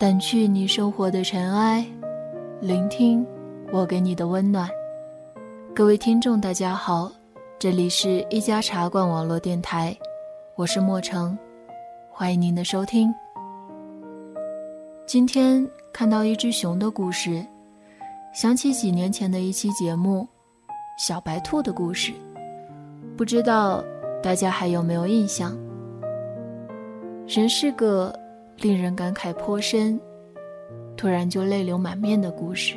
掸去你生活的尘埃，聆听我给你的温暖。各位听众，大家好，这里是一家茶馆网络电台，我是莫成，欢迎您的收听。今天看到一只熊的故事，想起几年前的一期节目《小白兔的故事》，不知道大家还有没有印象？人是个。令人感慨颇深，突然就泪流满面的故事。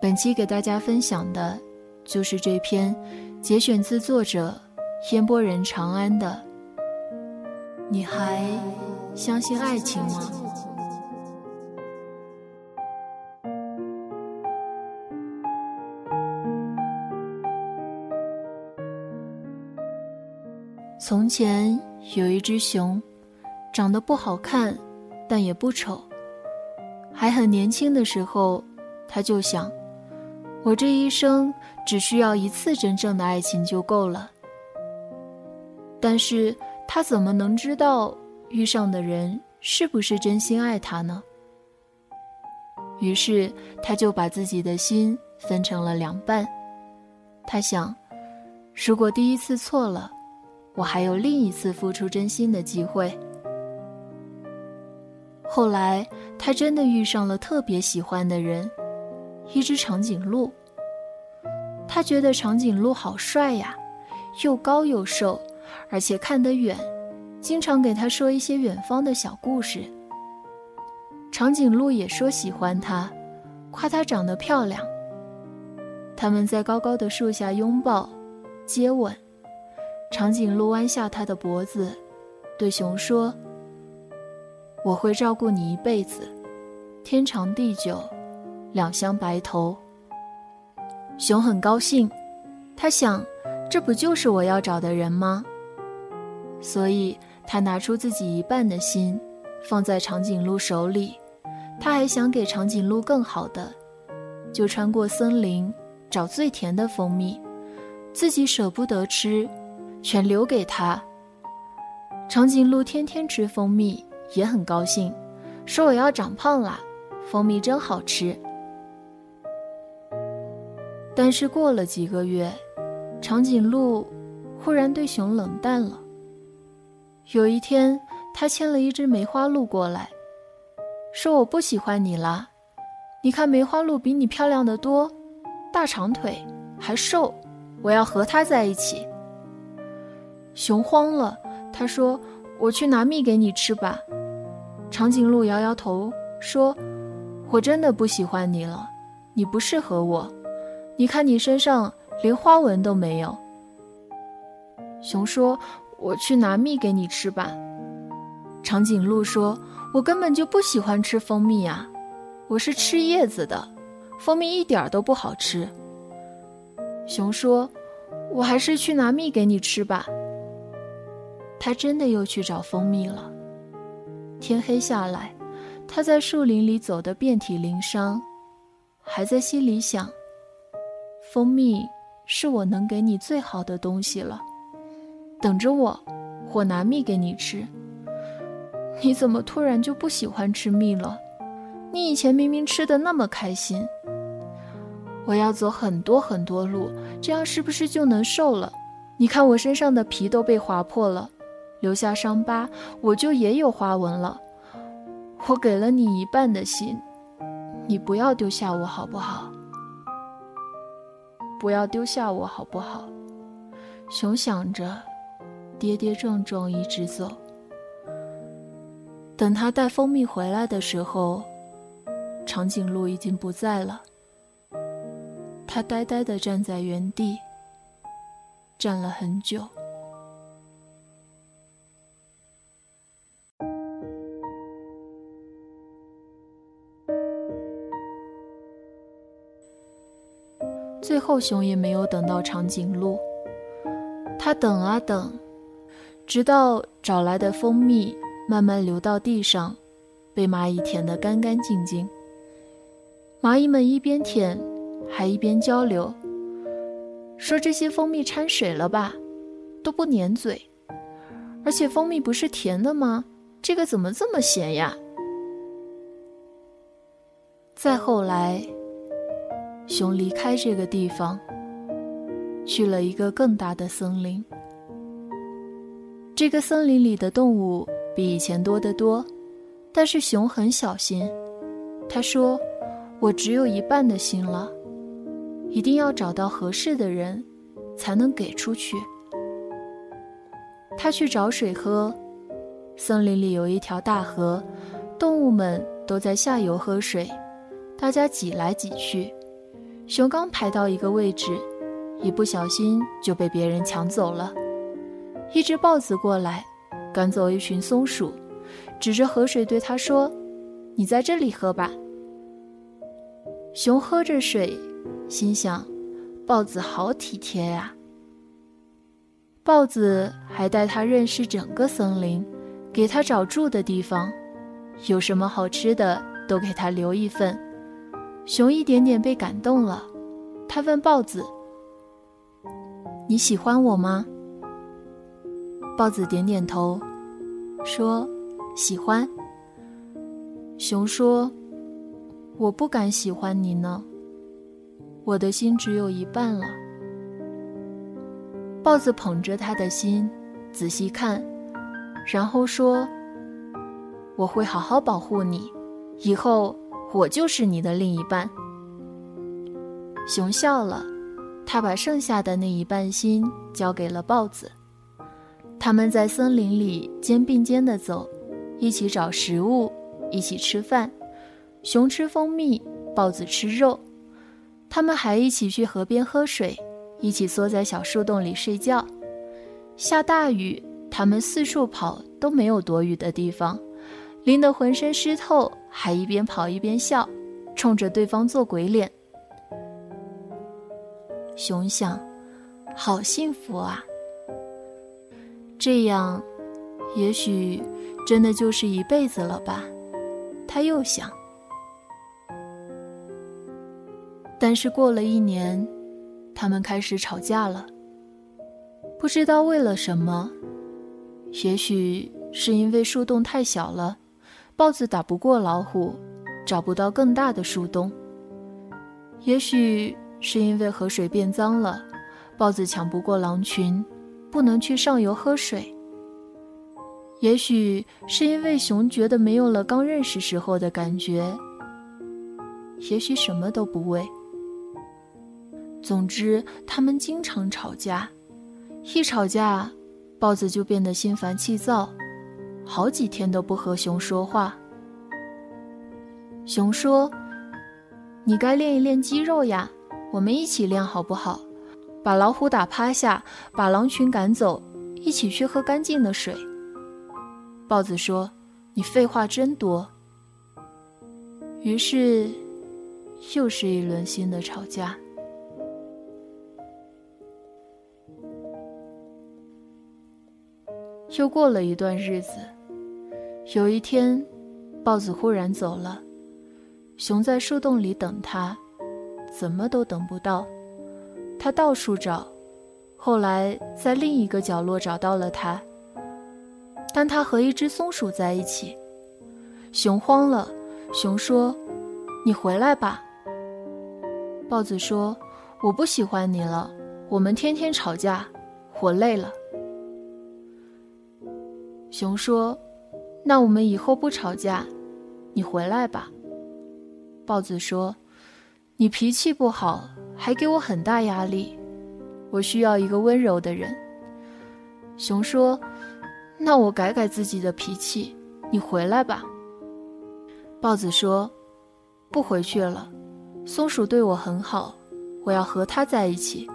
本期给大家分享的，就是这篇节选自作者烟波人长安的。你还相信爱情吗？从前有一只熊。长得不好看，但也不丑。还很年轻的时候，他就想：我这一生只需要一次真正的爱情就够了。但是他怎么能知道遇上的人是不是真心爱他呢？于是他就把自己的心分成了两半。他想：如果第一次错了，我还有另一次付出真心的机会。后来，他真的遇上了特别喜欢的人，一只长颈鹿。他觉得长颈鹿好帅呀，又高又瘦，而且看得远，经常给他说一些远方的小故事。长颈鹿也说喜欢他，夸他长得漂亮。他们在高高的树下拥抱、接吻。长颈鹿弯下他的脖子，对熊说。我会照顾你一辈子，天长地久，两相白头。熊很高兴，他想，这不就是我要找的人吗？所以他拿出自己一半的心，放在长颈鹿手里。他还想给长颈鹿更好的，就穿过森林找最甜的蜂蜜，自己舍不得吃，全留给他。长颈鹿天天吃蜂蜜。也很高兴，说我要长胖了，蜂蜜真好吃。但是过了几个月，长颈鹿忽然对熊冷淡了。有一天，他牵了一只梅花鹿过来，说我不喜欢你了。你看梅花鹿比你漂亮的多，大长腿还瘦，我要和它在一起。熊慌了，他说：“我去拿蜜给你吃吧。”长颈鹿摇摇头说：“我真的不喜欢你了，你不适合我。你看你身上连花纹都没有。”熊说：“我去拿蜜给你吃吧。”长颈鹿说：“我根本就不喜欢吃蜂蜜啊，我是吃叶子的，蜂蜜一点都不好吃。”熊说：“我还是去拿蜜给你吃吧。”他真的又去找蜂蜜了。天黑下来，他在树林里走得遍体鳞伤，还在心里想：蜂蜜是我能给你最好的东西了，等着我，我拿蜜给你吃。你怎么突然就不喜欢吃蜜了？你以前明明吃的那么开心。我要走很多很多路，这样是不是就能瘦了？你看我身上的皮都被划破了。留下伤疤，我就也有花纹了。我给了你一半的心，你不要丢下我好不好？不要丢下我好不好？熊想着，跌跌撞撞一直走。等他带蜂蜜回来的时候，长颈鹿已经不在了。他呆呆地站在原地，站了很久。后，熊也没有等到长颈鹿。他等啊等，直到找来的蜂蜜慢慢流到地上，被蚂蚁舔得干干净净。蚂蚁们一边舔，还一边交流，说：“这些蜂蜜掺水了吧，都不粘嘴。而且蜂蜜不是甜的吗？这个怎么这么咸呀？再后来，熊离开这个地方，去了一个更大的森林。这个森林里的动物比以前多得多，但是熊很小心。他说：“我只有一半的心了，一定要找到合适的人，才能给出去。”他去找水喝。森林里有一条大河，动物们都在下游喝水，大家挤来挤去。熊刚排到一个位置，一不小心就被别人抢走了。一只豹子过来，赶走一群松鼠，指着河水对他说：“你在这里喝吧。”熊喝着水，心想：“豹子好体贴呀。”豹子还带他认识整个森林，给他找住的地方，有什么好吃的都给他留一份。熊一点点被感动了，他问豹子：“你喜欢我吗？”豹子点点头，说：“喜欢。”熊说。我不敢喜欢你呢，我的心只有一半了。豹子捧着他的心，仔细看，然后说：“我会好好保护你，以后我就是你的另一半。”熊笑了，他把剩下的那一半心交给了豹子。他们在森林里肩并肩地走，一起找食物，一起吃饭。熊吃蜂蜜，豹子吃肉，他们还一起去河边喝水，一起缩在小树洞里睡觉。下大雨，他们四处跑，都没有躲雨的地方，淋得浑身湿透，还一边跑一边笑，冲着对方做鬼脸。熊想，好幸福啊！这样，也许真的就是一辈子了吧？他又想。但是过了一年，他们开始吵架了。不知道为了什么，也许是因为树洞太小了，豹子打不过老虎，找不到更大的树洞；也许是因为河水变脏了，豹子抢不过狼群，不能去上游喝水；也许是因为熊觉得没有了刚认识时候的感觉；也许什么都不为。总之，他们经常吵架，一吵架，豹子就变得心烦气躁，好几天都不和熊说话。熊说：“你该练一练肌肉呀，我们一起练好不好？把老虎打趴下，把狼群赶走，一起去喝干净的水。”豹子说：“你废话真多。”于是，又是一轮新的吵架。又过了一段日子，有一天，豹子忽然走了，熊在树洞里等他，怎么都等不到。他到处找，后来在另一个角落找到了他，但他和一只松鼠在一起。熊慌了，熊说：“你回来吧。”豹子说：“我不喜欢你了，我们天天吵架，我累了。”熊说：“那我们以后不吵架，你回来吧。”豹子说：“你脾气不好，还给我很大压力，我需要一个温柔的人。”熊说：“那我改改自己的脾气，你回来吧。”豹子说：“不回去了，松鼠对我很好，我要和它在一起。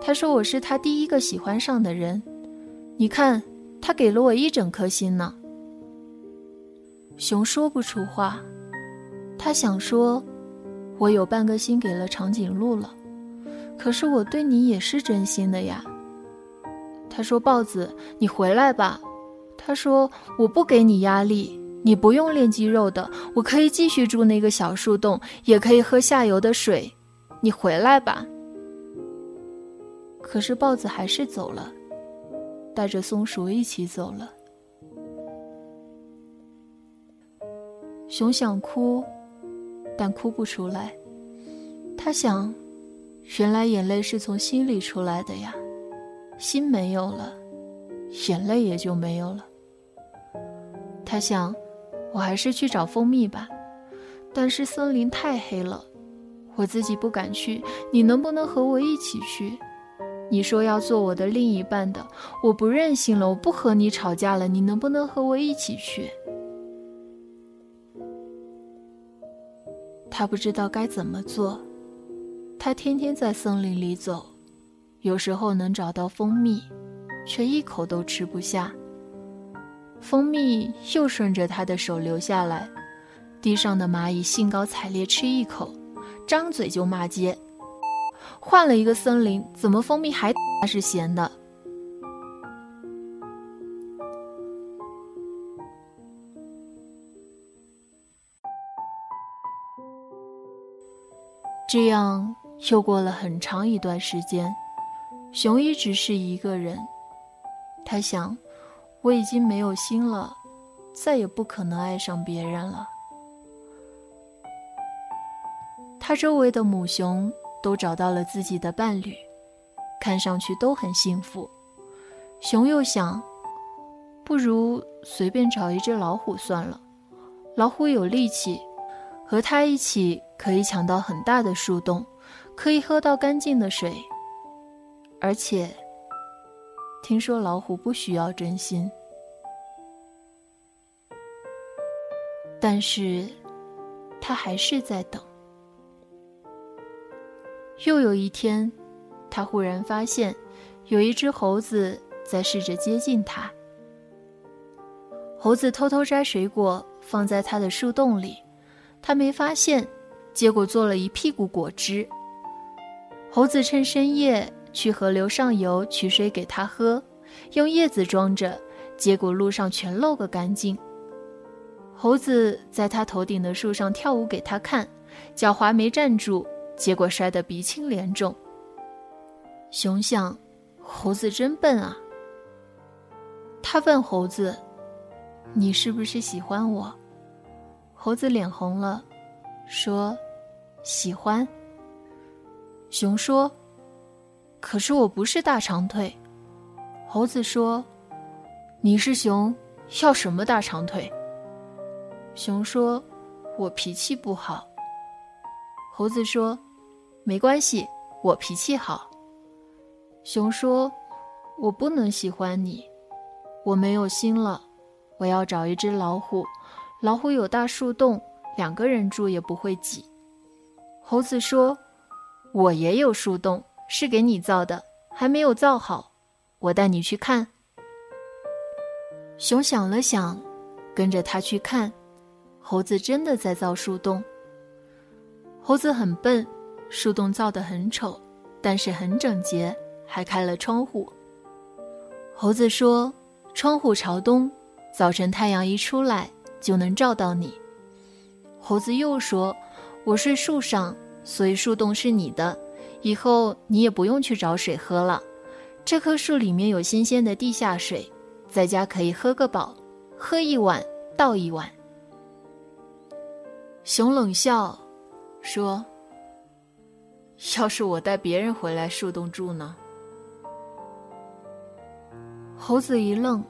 他说我是他第一个喜欢上的人，你看。”他给了我一整颗心呢。熊说不出话，他想说：“我有半个心给了长颈鹿了，可是我对你也是真心的呀。”他说：“豹子，你回来吧。”他说：“我不给你压力，你不用练肌肉的，我可以继续住那个小树洞，也可以喝下游的水。你回来吧。”可是豹子还是走了。带着松鼠一起走了。熊想哭，但哭不出来。他想，原来眼泪是从心里出来的呀，心没有了，眼泪也就没有了。他想，我还是去找蜂蜜吧，但是森林太黑了，我自己不敢去。你能不能和我一起去？你说要做我的另一半的，我不任性了，我不和你吵架了。你能不能和我一起去？他不知道该怎么做。他天天在森林里走，有时候能找到蜂蜜，却一口都吃不下。蜂蜜又顺着他的手流下来，地上的蚂蚁兴高采烈吃一口，张嘴就骂街。换了一个森林，怎么蜂蜜还 是咸的？这样又过了很长一段时间，熊一直是一个人。他想，我已经没有心了，再也不可能爱上别人了。他周围的母熊。都找到了自己的伴侣，看上去都很幸福。熊又想，不如随便找一只老虎算了。老虎有力气，和它一起可以抢到很大的树洞，可以喝到干净的水。而且，听说老虎不需要真心。但是，他还是在等。又有一天，他忽然发现，有一只猴子在试着接近他。猴子偷偷摘水果放在他的树洞里，他没发现，结果做了一屁股果汁。猴子趁深夜去河流上游取水给他喝，用叶子装着，结果路上全漏个干净。猴子在他头顶的树上跳舞给他看，脚滑没站住。结果摔得鼻青脸肿。熊想，猴子真笨啊。他问猴子：“你是不是喜欢我？”猴子脸红了，说：“喜欢。”熊说：“可是我不是大长腿。”猴子说：“你是熊，要什么大长腿？”熊说：“我脾气不好。”猴子说。没关系，我脾气好。熊说：“我不能喜欢你，我没有心了。我要找一只老虎，老虎有大树洞，两个人住也不会挤。”猴子说：“我也有树洞，是给你造的，还没有造好，我带你去看。”熊想了想，跟着他去看，猴子真的在造树洞。猴子很笨。树洞造得很丑，但是很整洁，还开了窗户。猴子说：“窗户朝东，早晨太阳一出来就能照到你。”猴子又说：“我睡树上，所以树洞是你的，以后你也不用去找水喝了。这棵树里面有新鲜的地下水，在家可以喝个饱，喝一碗倒一碗。”熊冷笑，说。要是我带别人回来树洞住呢？猴子一愣，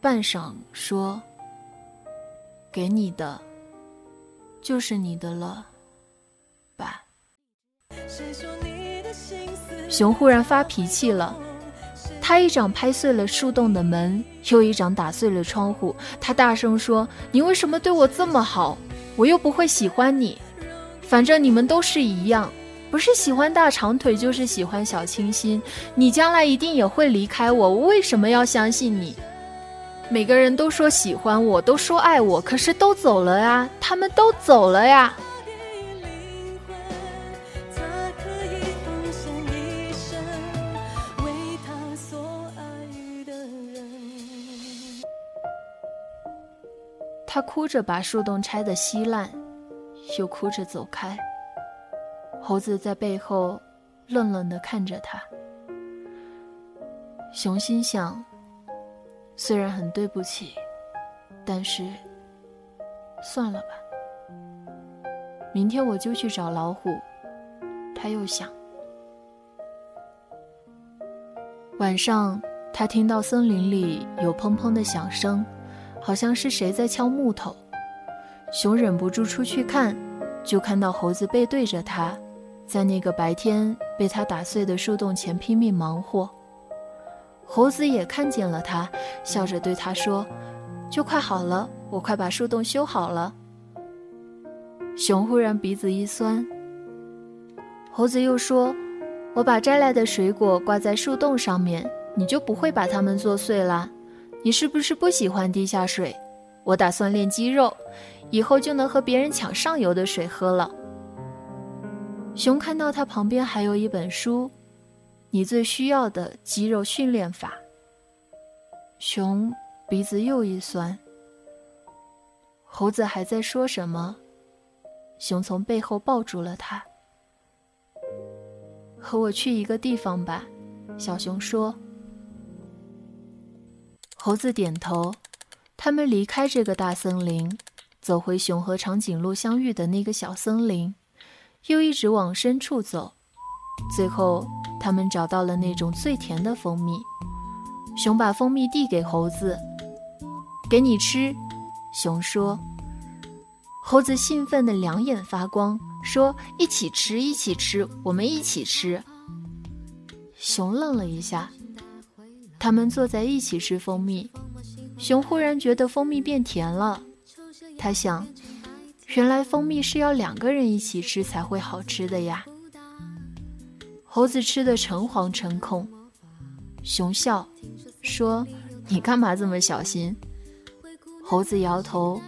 半晌说：“给你的，就是你的了，吧。”熊忽然发脾气了，他一掌拍碎了树洞的门，又一掌打碎了窗户。他大声说：“你为什么对我这么好？我又不会喜欢你。”反正你们都是一样，不是喜欢大长腿，就是喜欢小清新。你将来一定也会离开我，我为什么要相信你？每个人都说喜欢我，都说爱我，可是都走了呀，他们都走了呀。他哭着把树洞拆得稀烂。又哭着走开。猴子在背后愣愣的看着他。熊心想：虽然很对不起，但是算了吧。明天我就去找老虎。他又想。晚上，他听到森林里有砰砰的响声，好像是谁在敲木头。熊忍不住出去看，就看到猴子背对着他，在那个白天被他打碎的树洞前拼命忙活。猴子也看见了他，笑着对他说：“就快好了，我快把树洞修好了。”熊忽然鼻子一酸。猴子又说：“我把摘来的水果挂在树洞上面，你就不会把它们做碎啦。你是不是不喜欢地下水？我打算练肌肉，以后就能和别人抢上游的水喝了。”熊看到他旁边还有一本书，《你最需要的肌肉训练法》。熊鼻子又一酸。猴子还在说什么？熊从背后抱住了他。和我去一个地方吧，小熊说。猴子点头。他们离开这个大森林，走回熊和长颈鹿相遇的那个小森林，又一直往深处走。最后，他们找到了那种最甜的蜂蜜。熊把蜂蜜递给猴子，给你吃。熊说。猴子兴奋的两眼发光。说：“一起吃，一起吃，我们一起吃。”熊愣了一下，他们坐在一起吃蜂蜜。熊忽然觉得蜂蜜变甜了，他想，原来蜂蜜是要两个人一起吃才会好吃的呀。猴子吃的诚惶诚恐，熊笑，说：“你干嘛这么小心？”猴子摇头，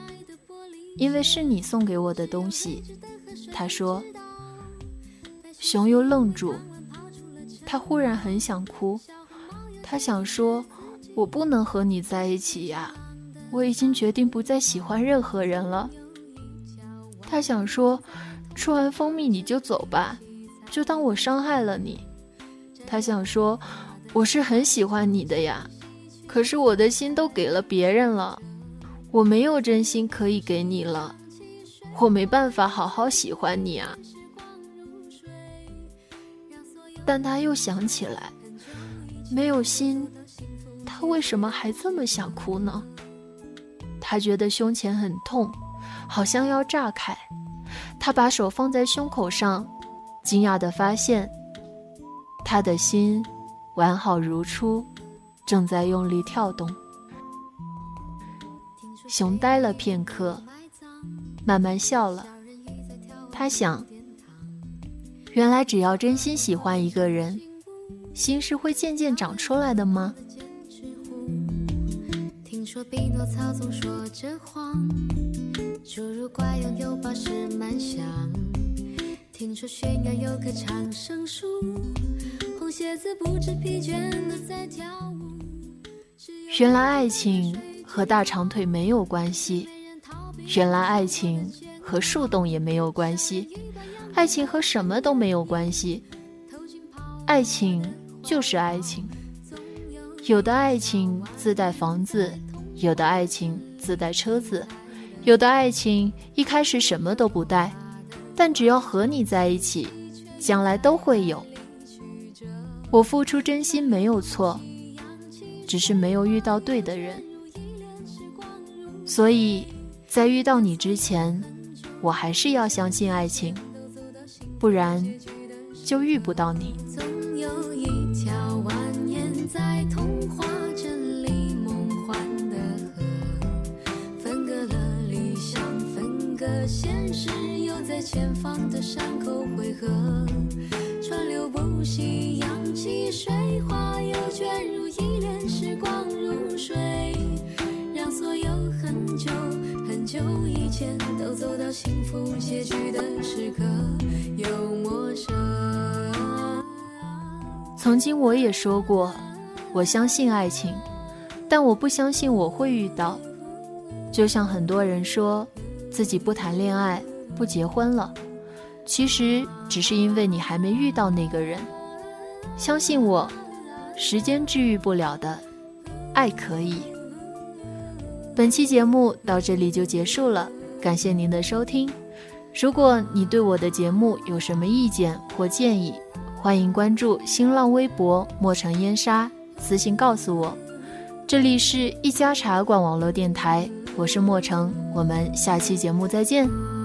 因为是你送给我的东西。他说：“熊又愣住，他忽然很想哭。他想说：‘我不能和你在一起呀，我已经决定不再喜欢任何人了。’他想说：‘吃完蜂蜜你就走吧，就当我伤害了你。’他想说：‘我是很喜欢你的呀，可是我的心都给了别人了，我没有真心可以给你了。’”我没办法好好喜欢你啊，但他又想起来，没有心，他为什么还这么想哭呢？他觉得胸前很痛，好像要炸开。他把手放在胸口上，惊讶地发现，他的心完好如初，正在用力跳动。熊呆了片刻。慢慢笑了，他想，原来只要真心喜欢一个人，心是会渐渐长出来的吗？听说匹诺曹总说着谎，侏儒怪拥有宝石满箱。听说悬崖有棵长生树，红鞋子不知疲倦的在跳舞。原来爱情和大长腿没有关系。原来爱情和树洞也没有关系，爱情和什么都没有关系。爱情就是爱情，有的爱情自带房子，有的爱情自带车子，有的爱情一开始什么都不带，但只要和你在一起，将来都会有。我付出真心没有错，只是没有遇到对的人，所以。在遇到你之前，我还是要相信爱情，不然就遇不到你。的现实，又在前方的山口汇合，川流不息，扬起水花，又卷入一帘时光如水，让所有很久很。久以前都走到幸福结局的时刻，又陌生。曾经我也说过，我相信爱情，但我不相信我会遇到。就像很多人说自己不谈恋爱、不结婚了，其实只是因为你还没遇到那个人。相信我，时间治愈不了的，爱可以。本期节目到这里就结束了，感谢您的收听。如果你对我的节目有什么意见或建议，欢迎关注新浪微博“莫城烟沙”，私信告诉我。这里是一家茶馆网络电台，我是莫成，我们下期节目再见。